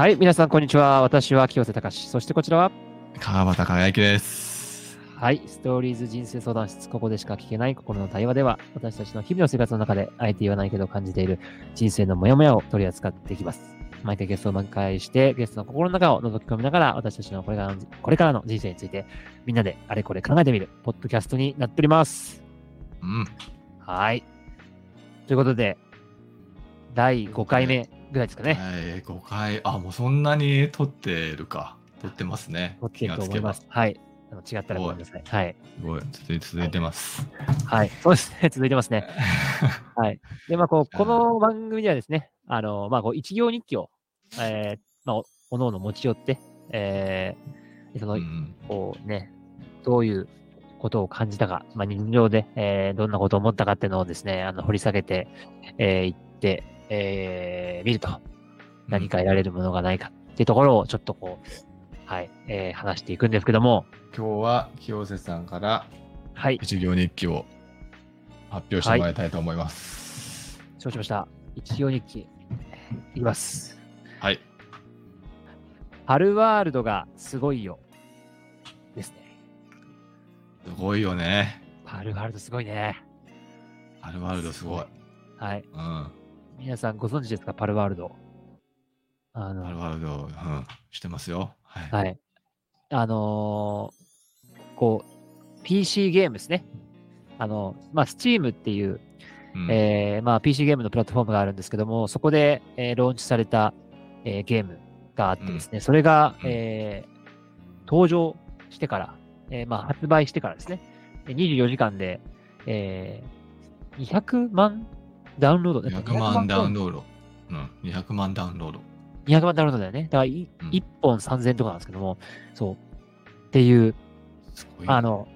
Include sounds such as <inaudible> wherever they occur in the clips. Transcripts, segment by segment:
はい、皆さん、こんにちは。私は清瀬隆。そしてこちらは、川端輝之です。はい、ストーリーズ人生相談室。ここでしか聞けない心の対話では、私たちの日々の生活の中で、あえて言わないけど感じている人生のモヤモヤを取り扱っていきます。毎回ゲストを満開して、ゲストの心の中を覗き込みながら、私たちのこれからのこれからの人生について、みんなであれこれ考えてみる、ポッドキャストになっております。うん。はい。ということで、第5回目ぐらいですかね。はい、5回、あ、もうそんなに撮ってるか。撮ってますね。持っていると思います。はい。あの違ったらごめんなさい。はい。すごい、続いてます。はい。そうですね。<laughs> 続いてますね。<laughs> はい。で、まあ、こう、この番組ではですね、あの、まあ、こう、一行日記を、えー、まあ、おおのおの持ち寄って、えー、その、うんこうね、どういうことを感じたか、まあ、日常で、えー、どんなことを思ったかっていうのをですね、あの、掘り下げて、えー、いって、えー、見ると、何か得られるものがないかっていうところを、ちょっとこう、はい、えー、話していくんですけども、今日は清瀬さんからはい、一行日記を発表してもらいたいと思います。承知しました。一行日記、いきます。はい。ハルワールドがすごいよ。ですね。すごいよね。ハルワールドすごいね。アルワールドすごい。はい。うん。皆さんご存知ですか？パルワールド。あアルの、ワールド、うん、してますよ。はい。はい。あのーこう、PC ゲームですね。あの、まあ、Steam っていう、うんえーまあ、PC ゲームのプラットフォームがあるんですけども、そこで、えーローンチされた、えーゲームがあってですね、それが、うんえー登場してから、えーまあ、発売してからですね、で24時間で、えー200万ダウンロード200万ダウンド。ロード。うん、200万ダウンロード。200万ダウンロードだよね。だからい、うん。1本3000とかなんですけども、そう。っていう、すごい。あ、の、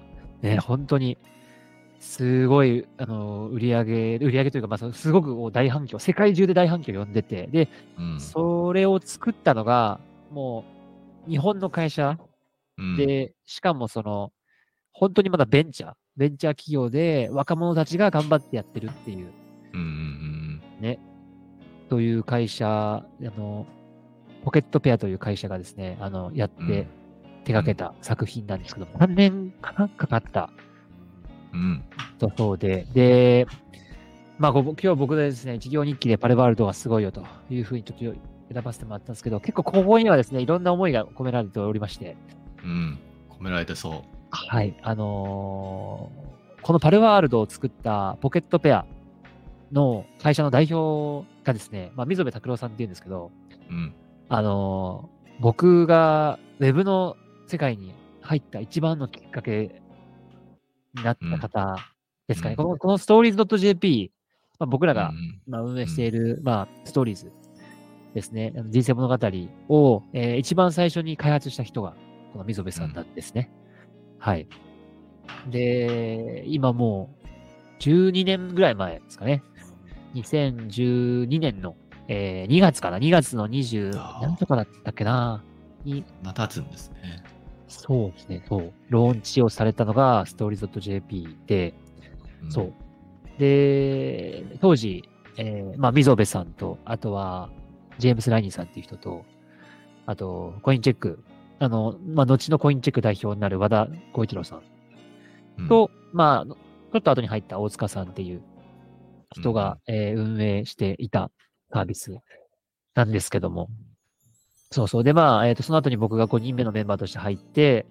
ね、本当に、すごい、あの、売り上げ、売り上げというか、まあ、すごく大反響、世界中で大反響を呼んでて、で、うん、それを作ったのが、もう、日本の会社。うん、で、しかもその、本当にまだベンチャー、ベンチャー企業で若者たちが頑張ってやってるっていう、うんうんね、という会社、あの、ポケットペアという会社がですね、あの、やっうんて手掛けた作品なんですけど、3年かなかかったうん。うん。とそうで、で、まあ、ご今日僕でですね、一行日記でパルワールドがすごいよというふうにちょっと選ばせてもらったんですけど、結構ここにはですね、いろんな思いが込められておりまして、うん。込められてそう。はい、あのーこのパルワールドを作ったポケットペアの会社の代表がですね、まあ、溝部拓郎さんっていうんですけど、うん。あのー僕がウェブの世界に入った一番のきっかけになった方ですかね。うんこのこのストーリーズ .jp、まあ、僕らが、うんまあ、運営している、まあ、ストーリーズですね。人生物語を、えー一番最初に開発した人が、この溝部さんなんですね。はい。で、今もう、12年ぐらい前ですかね。2012年の、えー2月かな ?2 月の20、あー何とかだったっけなに、なたつんですね。そうですね、そう。ローンチをされたのが、ストーリーズ .jp で、んそう。。で、当時、えーまあ、溝部さんと、あとは、ジェームス・ライニーさんっていう人と、あと、コインチェック、あの、まあ、後のコインチェック代表になる和田光一郎さんうん、と、まあ、ちょっと後に入った大塚さんっていう人が、えー運営していたサービスなんですけども、そうそう。で、まあ、えっ、と、その後に僕が5人目のメンバーとして入って、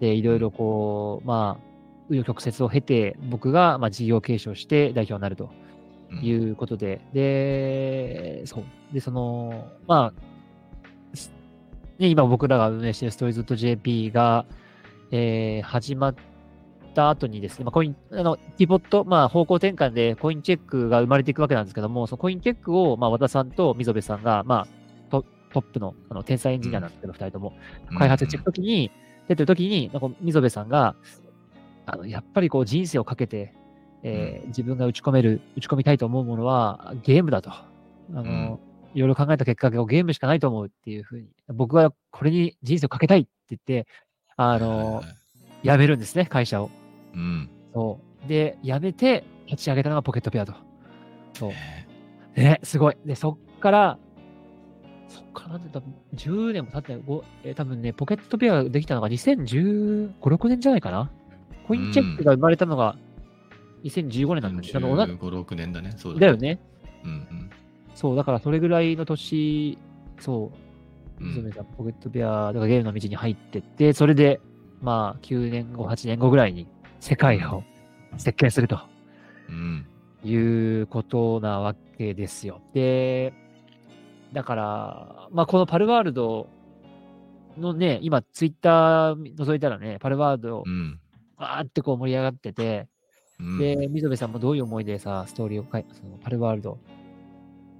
で、いろいろこう、まあ、紆余曲折を経て、僕が、まあ、事業継承して代表になるとうんいうことで、で、そう。で、その、まあ、すね、今僕らが運営しているストーリーズ .jp が、えー始まった後にですね、まあ、コイン、あの、ピボット、まあ、方向転換でコインチェックが生まれていくわけなんですけども、そのコインチェックを、まあ、和田さんと溝部さんが、まあ、トトップの、あの、天才エンジニアなんですけど、二、人とも、開発していくときに、出てるときに、なんか溝部さんが、あの、やっぱりこう人生をかけて、えー自分が打ち込める、打ち込みたいと思うものはゲームだと。あの、ん。いろいろ考えた結果、ゲームしかないと思うっていうふうに、僕はこれに人生をかけたいって言って、あのはい、辞めるんですね、会社を。うん。そう。で、辞めて立ち上げたのがポケットペアと。そう。えね、すごい。で、そっから、そっからなんで多分10年も経ってない、ごえー多分ね、ポケットペアができたのが2015、6年じゃないかな。コインチェックが生まれたのが2015年なんだけど、あの同じ15、6年だね。そうだよ。ね。うんそう、だからそれぐらいの年、そう、うん。うん娘さんポケットペア、だからゲームの道に入ってって、それで、まあ、9年後、8年後ぐらいに世界を席巻するとうん。いうことなわけですよ。で、だから、まあ、このパルワールドのね、今、ツイッター覗いたらね、パルワールドう、ん。わーってこう盛り上がってて、うん。で、溝部さんもどういう思いでさ、ストーリーを書いそのパルワールド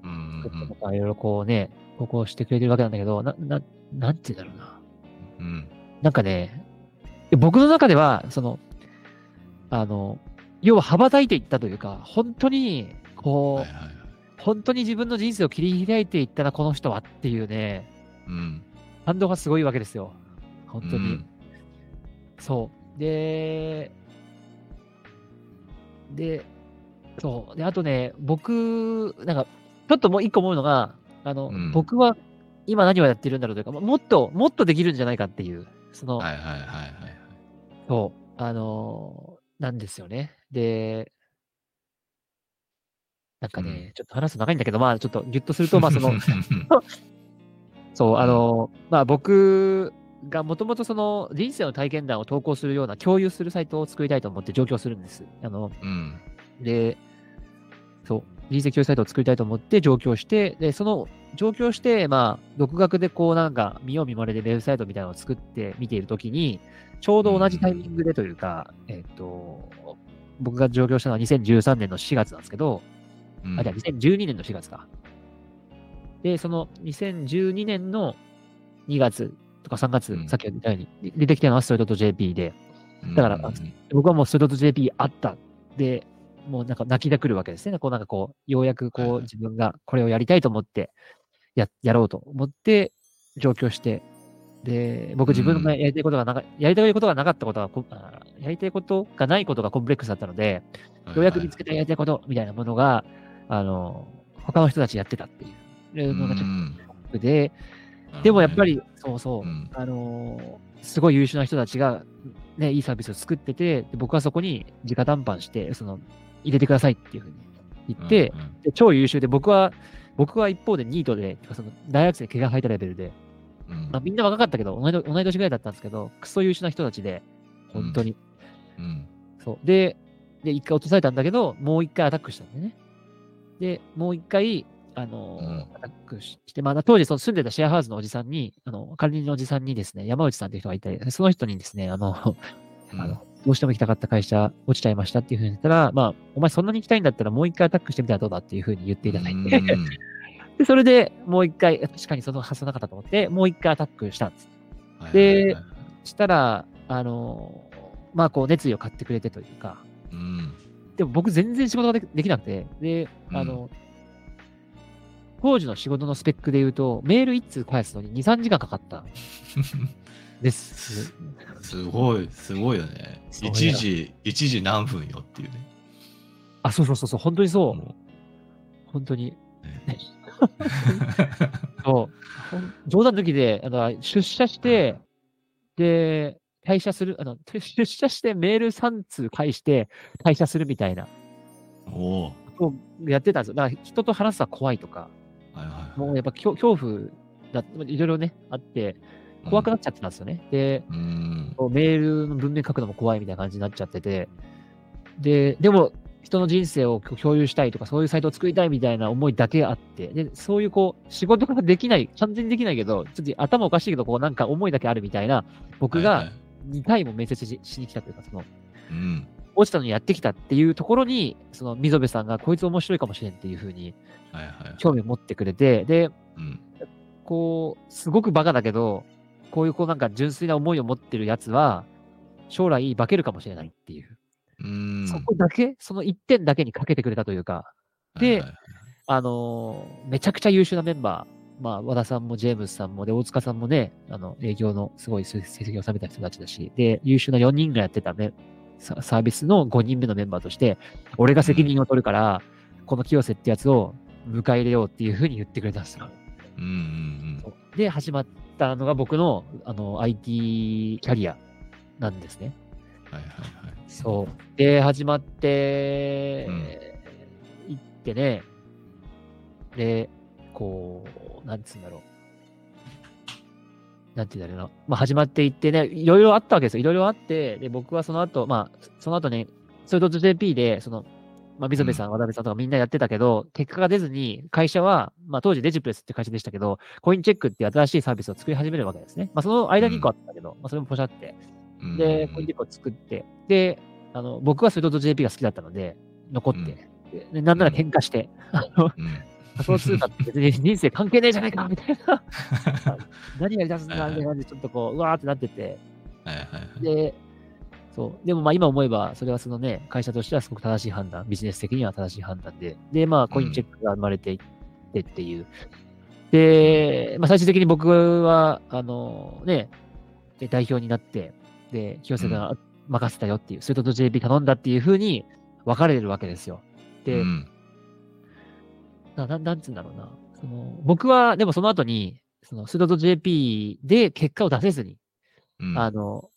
うん作ったとか、いろいろこうね、投稿してくれてるわけなんだけど、な、な、なんて言うんだろうな。うん。なんかね、僕の中では、その、あの、要は羽ばたいていったというか、本当に、こう、はいはいはい。本当に自分の人生を切り開いていったな、この人はっていうね、うん。感動がすごいわけですよ。本当に。うんそう。で、で、そう。で、あとね、僕、なんか、ちょっともう一個思うのが、あの、うん僕は今何をやってるんだろうというか、ももっと、もっとできるんじゃないかっていう、その、はいはいはいはい。そう、あのーなんですよね。で、なんかね、ちょっと話すと長いんだけど、まあ、ちょっとギュッとすると、まあ、その <laughs> <laughs> そう、あのーまあ、僕がもともとその人生の体験談を投稿するような共有するサイトを作りたいと思って上京するんです。あの、うん。で、そう、人生共有サイトを作りたいと思って上京して、で、その上京して、まあ、独学でこうなんか見よう見まねでウェブサイトみたいなのを作って見ているときに、ちょうど同じタイミングでというか、えっ、と、僕が上京したのは2013年の4月なんですけど、うん。あ、じゃあ2012年の4月か。で、その2012年の2月とか3月、うんさっき言ったように出てきたのはストレート JP で、うんだから僕はもうストレート JP あった。で、もうなんか泣きだくるわけですね。こうなんかこう、ようやくこう自分がこれをやりたいと思って、や、やろうと思って上京して、で、僕自分のやりたいことがなか、やりたいことがなかったことがこあー、やりたいことがないことがコンプレックスだったので、ようやく見つけたやりたいことみたいなものが、あの、他の人たちやってたっていうのがちょっとショックで、でもやっぱ、り、そうそう、うん。あのーすごい優秀な人たちが、ね、いいサービスを作ってて、で僕はそこに直談判して、その、入れてくださいっていうふうに言って、うんうん。で超優秀で、僕は、僕は一方でニートで、その大学生毛が生えたレベルで、うんまあ、みんな若かったけど同い年、同い年ぐらいだったんですけど、クソ優秀な人たちで、本当に。うんそう。で、で、一回落とされたんだけど、もう一回アタックしたんだよね。で、もう一回、あのーうんアタックして、まあ、当時その住んでたシェアハウスのおじさんに、あの、管理人のおじさんにですね、山内さんっていう人がいて、その人にですね、あの、うんあのどうしても行きたかった会社落ちちゃいましたっていうふうに言ったら、まあ、お前そんなに行きたいんだったらもう一回アタックしてみたらどうだっていうふうに言っていただいて、うんで、それでもう一回、確かにその発想なかったと思って、もう一回アタックしたんです。はいでしたら、あのーまあ、こう、熱意を買ってくれてというか、うんでも僕全然仕事がでできなくて、で、あの、当時の仕事のスペックで言うと、メール1通返すのに2、3時間かかったんで <laughs> す。すごい、すごいよね。そう一時、一時何分よっていうね。あ、そうそうそうそう、本当にそう。も本当に。うね <laughs> そう。冗談抜きで、あの出社して、で、退社する、あの、出社してメール3通返して退社するみたいなおお。やってたんですよ。だから人と話すのは怖いとか、はいはい。もうやっぱ恐恐怖だ、いろいろね、あって、怖くなっちゃってたんですよね。で、うん。こうメールの文面書くのも怖いみたいな感じになっちゃってて、で、でも、人の人生を共有したいとか、そういうサイトを作りたいみたいな思いだけあって、で、そういうこう、仕事ができない、完全にできないけど、ちょっと頭おかしいけど、こうなんか思いだけあるみたいな、僕がはいはい2回も面接ししに来たというか、その、うん。落ちたのにやってきたっていうところに、その、溝部さんがこいつ面白いかもしれんっていうふうに。興味を持ってくれて、で、うん。こう、すごくバカだけど、こういうこうなんか純粋な思いを持ってるやつは、将来化けるかもしれないっていう。うん。そこだけ、その一点だけにかけてくれたというか、ではいはいはいあのーめちゃくちゃ優秀なメンバー、まあ、和田さんもジェームスさんも、で、大塚さんもね、あの、営業のすごい成績を収めた人たちだし、で、優秀な4人がやってたね、ササービスの5人目のメンバーとして、俺が責任を取るから、この清瀬ってやつを迎え入れようっていうふうに言ってくれたんですよ。うんうんそうで、始まったのが僕のあの IT キャリアなんですね。はいはいはい。そう。で、始まって、うん行ってね、で、こう、なんつうんだろう。なんて言うんだろうな。まあ、始まっていってね、いろいろあったわけですよ。いろいろあって、で、僕はその後、まあ、その後ね、それと JP で、その、まあ、溝部さん、渡辺さんとかみんなやってたけど、結果が出ずに、会社は、まあ、当時デジプレスって会社でしたけど、コインチェックっていう新しいサービスを作り始めるわけですね。まあ、その間に1個あったけど、まあ、それもポシャって。うん。で、コインチェックを作って、で、あの、僕はそれと JP が好きだったので、残って、でなんなら喧嘩して、仮想通貨って別に人生関係ねえじゃないかみたいな。<laughs> 何やり出すんだみたいな感じで、ちょっとこう、うわーってなってて。で、そう。でもまあ今思えば、それはそのね、会社としてはすごく正しい判断、ビジネス的には正しい判断で、で、まあコインチェックが生まれていってっていう。で、まあ最終的に僕は、あのね、で代表になって、で、清瀬が任せたよっていう、それと JP 頼んだっていうふうに分かれるわけですよ。で、うん。なななんつうんだろうな。その僕は、でもその後に、そのスード JP で結果を出せずに、うん。あの、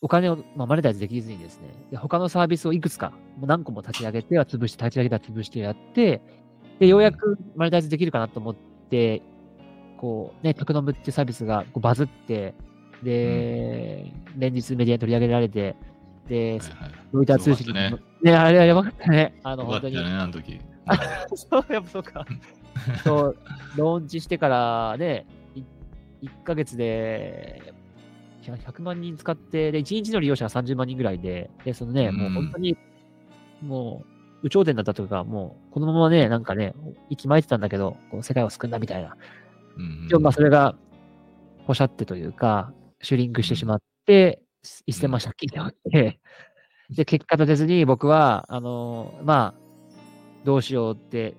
お金を、まあ、マネタイズできずにですね、で他のサービスをいくつか、もう何個も立ち上げては潰して、立ち上げては潰してやって、で、ようやくマネタイズできるかなと思って、こう、ね、テクノムっていうサービスがこうバズって、で、連日メディアに取り上げられて、で、はいはいロイター通信ねね、あれはやばかったね。あの、よかったね、本当に。あの時。<laughs> そう、やっぱそうか。<laughs> そう、ローンチしてからね、い1ヶ月で100 100万人使って、で、1日の利用者が30万人ぐらいで、で、そのね、もう本当に、もう、有頂天だったというか、もう、このままね、なんかね、息巻いてたんだけど、こう世界を救うんだみたいな。うんでもまあ、それが、ポシャってというか、シュリンクしてしまって、1000万借金で負って、で、結果立てずに僕は、あのまあ、どうしようって、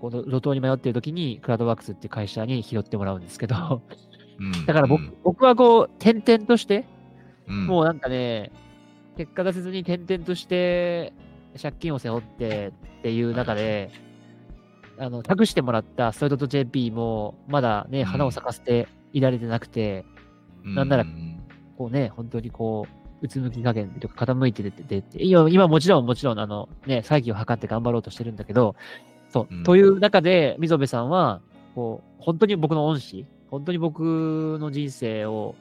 この路頭に迷っている時に、クラウドワークスっていう会社に拾ってもらうんですけど、うんだから僕,、うん。僕はこう、転々として、うん。もうなんかね、結果出せずに転々として、借金を背負ってっていう中で、あの、託してもらったストレート JP も、まだね、うん。花を咲かせていられてなくて、なんならうんこうね、本当にこう、うつむき加減とか傾いて出てて今、今もちろんもちろんあのね、再起を図って頑張ろうとしてるんだけど、そう、うん。という中で、溝部さんは、こう、本当に僕の恩師、本当に僕の人生を、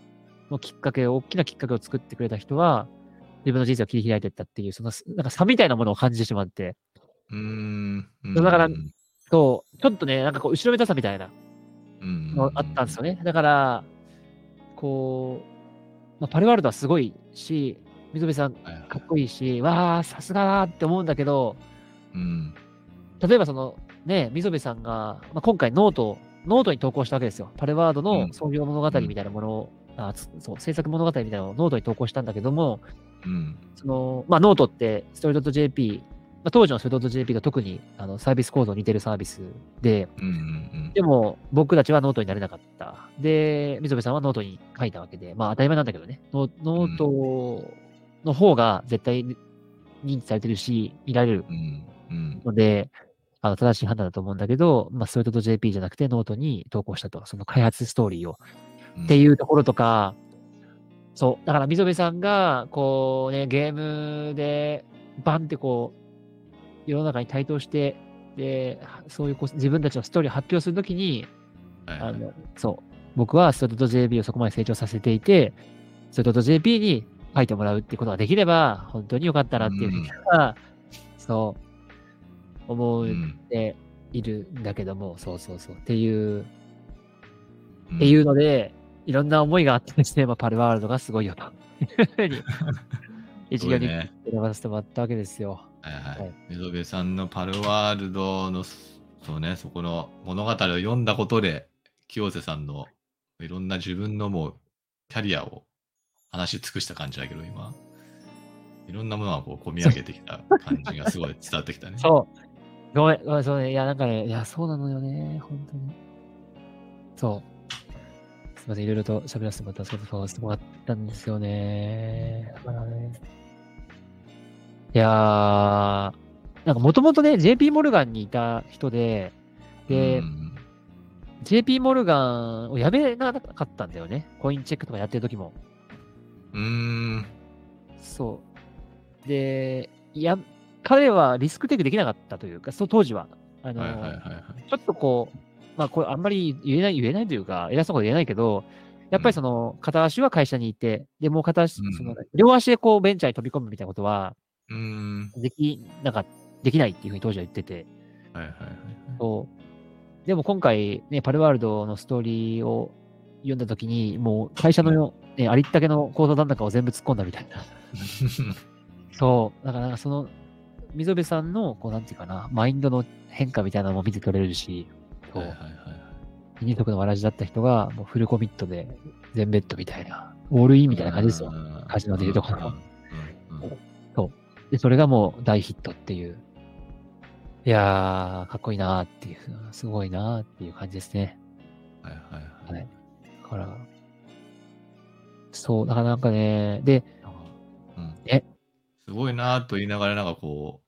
のきっかけを、大きなきっかけを作ってくれた人は、自分の人生を切り開いていったっていう、その、なんか差みたいなものを感じてしまって、うん。だからうんそう、ちょっとね、なんかこう、後ろめたさみたいな、あったんですよね。だから、こう、まあ、パルワールドはすごいし、溝部さんかっこいいし、わあ、さすがだって思うんだけど、うん。例えばその、ね、溝部さんが、まあ、今回ノート、ノートに投稿したわけですよ。パルワールドの創業物語みたいなものを、あっそう、制作物語みたいなのをノートに投稿したんだけども、うん。その、まあ、ノートって、 STORYS.JP、まあ、当時の STORYS.JP が特にあのサービス構造似てるサービスで、うんうんでも、僕たちはノートになれなかった。で、溝部さんはノートに書いたわけで、まあ当たり前なんだけどね、ノノートの方が絶対認知されてるし、見られるうん。うん。ので、あの正しい判断だと思うんだけど、まあ、ストレート JP じゃなくてノートに投稿したと、その開発ストーリーを。うん。っていうところとか、そう、だから溝部さんが、こうね、ゲームで、バンってこう、世の中に台頭して、で、そういう自分たちのストーリーを発表するときに、はいはいあの、そう。僕はストレート JP をそこまで成長させていて、 STORYS.JP に書いてもらうっていうことができれば、本当に良かったなっていうふうには、<laughs> そう、思ううんているんだけども、そうそうそう。っていう、うんっていうので、いろんな思いがあってですね、まあ、パルワールドがすごいよと。いうふうに、一行にね。選ばせてもらったわけですよ。はいははいい。溝部さんのパルワールドの、そうね、そこの物語を読んだことで、清瀬さんのいろんな自分のもうキャリアを話し尽くした感じだけど、今。いろんなものがこう込み上げてきた感じがすごい伝わってきたね。<laughs> そう。ごめん、ごめん、そうね。いや、なんかね、いや、そうなのよね。本当に。そう。すみません、いろいろと喋らせてもらった、そうそうしてもらったんですよね。だからね。いやー、なんかもともとね、JP モルガンにいた人で、で、うん JP モルガンをやめなかったんだよね。コインチェックとかやってる時も。うーん。そう。で、いや、彼はリスクテイクできなかったというか、そう当時は。あの。ちょっとこう、まあ、これあんまり言えない、言えないというか、偉そうなこと言えないけど、やっぱりその、片足は会社にいて、で、もう片足、うんその、両足でこう、ベンチャーに飛び込むみたいなことは、うーん。でき、なんか、できないっていうふうに当時は言ってて、はいはいはいはい。そう。でも今回、ね、パルワールドのストーリーを読んだときに、もう会社の、ね、ありったけの構造残高を全部突っ込んだみたいな。<laughs> そう。だからその、溝部さんの、こう、なんていうかな、マインドの変化みたいなのも見て取れるし、そはいうはいはいはい。二足のわらじだった人が、もうフルコミットで、全ベッドみたいな、オールインみたいな感じですよ。うんカジノでいうところで、それがもう大ヒットっていう。いやー、かっこいいなーっていう、<laughs> すごいなーっていう感じですね。はいはいはい。だから、そう、だからなんかね、で、うんえ？すごいなと言いながら、なんかこ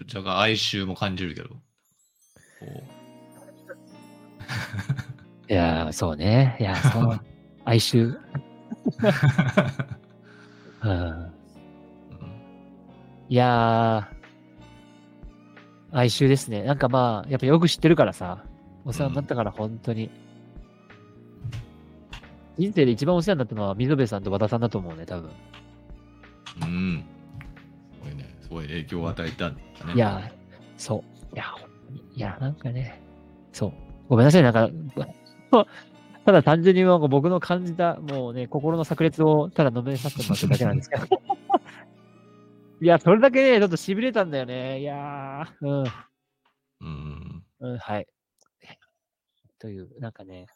う、ちょ若干哀愁も感じるけど、こいやー、そうね。いやー、そう、哀愁。<laughs> うんいやー、哀愁ですね。なんかまあ、やっぱよく知ってるからさ、お世話になったから、本当に。人生で一番お世話になったのは、溝部さんと和田さんだと思うね、多分。うん。すごいね。すごい影響を与えたんだね。いやー、そう。いや、ほんとにいや、なんかね、そう。ごめんなさい、なんか、<laughs> ただ単純になんか僕の感じた、もうね、心の炸裂をただ述べさせてもらってるだけなんですけど。いや、それだけね、ちょっと痺れたんだよね。いやー、うん。うん。うん、はい。という、なんかね。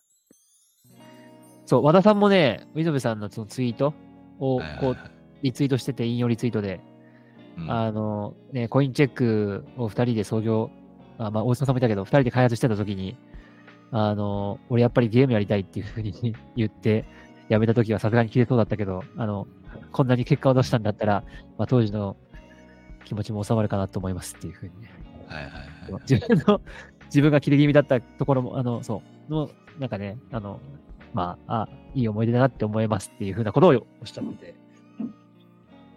そう、和田さんもね、溝部さんのそのツイートをこうはいリツイートしてて、引用リツイートで、うんあの、ね、コインチェックを二人で創業、あまあ、大島さんもいたけど、二人で開発してた時に、あの、俺やっぱりゲームやりたいっていうふうに言って、辞めた時はさすがに切れそうだったけど、あの、こんなに結果を出したんだったら、まあ、当時の気持ちも収まるかなと思いますっていうふうにね。はいはいはい。自分の、自分が切れ気味だったところも、あの、そう、の、なんかね、あの、まあ、あ、いい思い出だなって思いますっていうふうなことをおっしゃってて、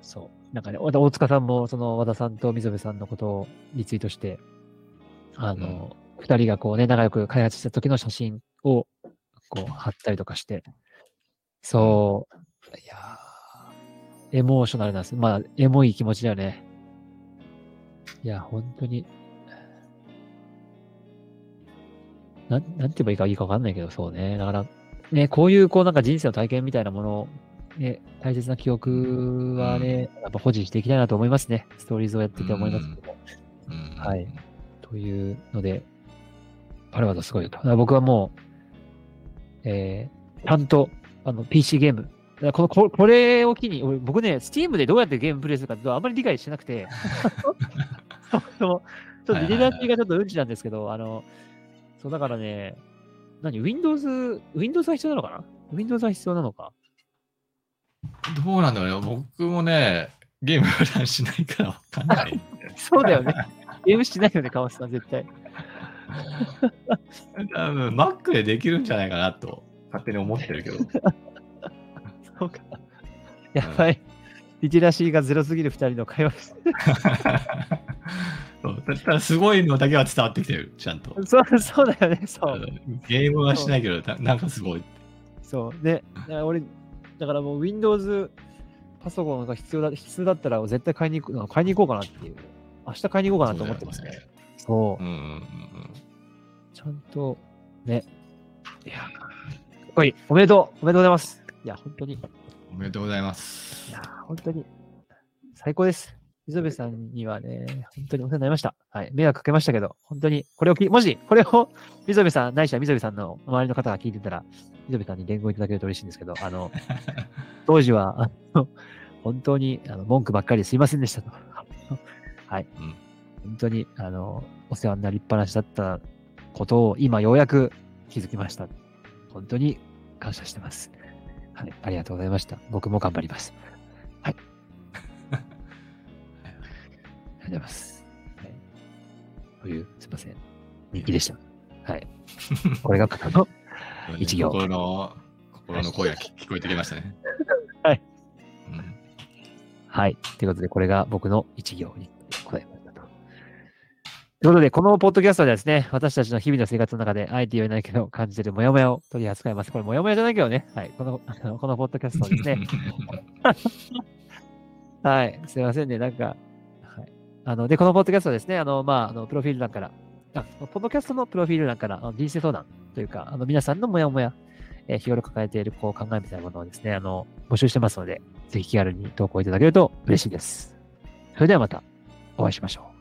そう。なんかね、大大塚さんも、その、和田さんと溝部さんのことをリツイートして、あの、二、人がこうね、仲良く開発した時の写真を、こう、貼ったりとかして、そう、いやーエモーショナルなんです。まあ、エモい気持ちだよね。いや、本当に、なん、なんて言えばいいかいいかわかんないけど、そうね。だから、ね、こういう、こう、なんか人生の体験みたいなものを、ね、大切な記憶はね、やっぱ保持していきたいなと思いますね。ストーリーズをやっていて思いますけども。うんはい。というので、パルワードすごいよと。僕はもう、えー、ちゃんと、あの、PC ゲーム。この、ここれを機に、俺僕ね、Steam でどうやってゲームプレイするかってあんまり理解してなくて、<laughs> そもそもちょっとリテラシーがちょっとうんちなんですけど、あの、そうだからね、何 ?Windows、Windows が必要なのかな ?Windows が必要なのか？どうなんだろうね。僕もね、ゲーム普段しないからわかんない。<laughs> そうだよね。ゲームしないよね、川瀬さん、絶対。多分 Mac でできるんじゃないかなと、勝手に思ってるけど。<laughs> そうか。やばい。リテラシーがゼロすぎる二人の会話です。<laughs> そうたただすごいのだけは伝わってきてる、ちゃんと。そう、そうだよね、そう。ゲームはしないけど、ななんかすごい。そう。ね、だから俺、だからもう Windows パソコンが必要だ、必要だったら絶対買いに行く、買いに行こうかなっていう。明日買いに行こうかなと思ってますね。そう,、うんうんうんうん。ちゃんと、ね。いや、かっこいい。おめでとう。おめでとうございます。いや、本当に。いおめでとうございます。や、本当に。最高です。溝部さんにはね、本当にお世話になりました。はい。迷惑かけましたけど、本当に、これをき、もし、これを、溝部さん、ないしは溝部さんの周りの方が聞いてたら、溝部さんに伝言いただけると嬉しいんですけど、あの、<laughs> 当時は、あの、本当に、あの、文句ばっかりですいませんでしたと。はい。うん本当に、あの、お世話になりっぱなしだったことを、今ようやく気づきました。本当に感謝してます。はい。ありがとうございました。僕も頑張ります。はい。ありがとうございます。はい。という、すいません。日記でした。はい。<laughs> これが僕の、一行心の、心の声が聞聞こえてきましたね。はい。うんはい。ということで、これが僕の一行にことで、このポッドキャストではですね、私たちの日々の生活の中で、あえて言えないけど、感じているモヤモヤを取り扱います。これ、モヤモヤじゃないけどね。はい。この、あ <laughs> のこのポッドキャストをですね、<laughs> はい。すいませんね。なんか、はい。あの、で、このポッドキャストはですね、あの、まあ、あの、プロフィール欄から、あ、ポッドキャストのプロフィール欄から、あの人生相談というか、あの、皆さんのモヤモヤ、えー日頃抱えているこう考えみたいなものをですね、あの、募集してますので、ぜひ気軽に投稿いただけると嬉しいです。それではまたお会いしましょう。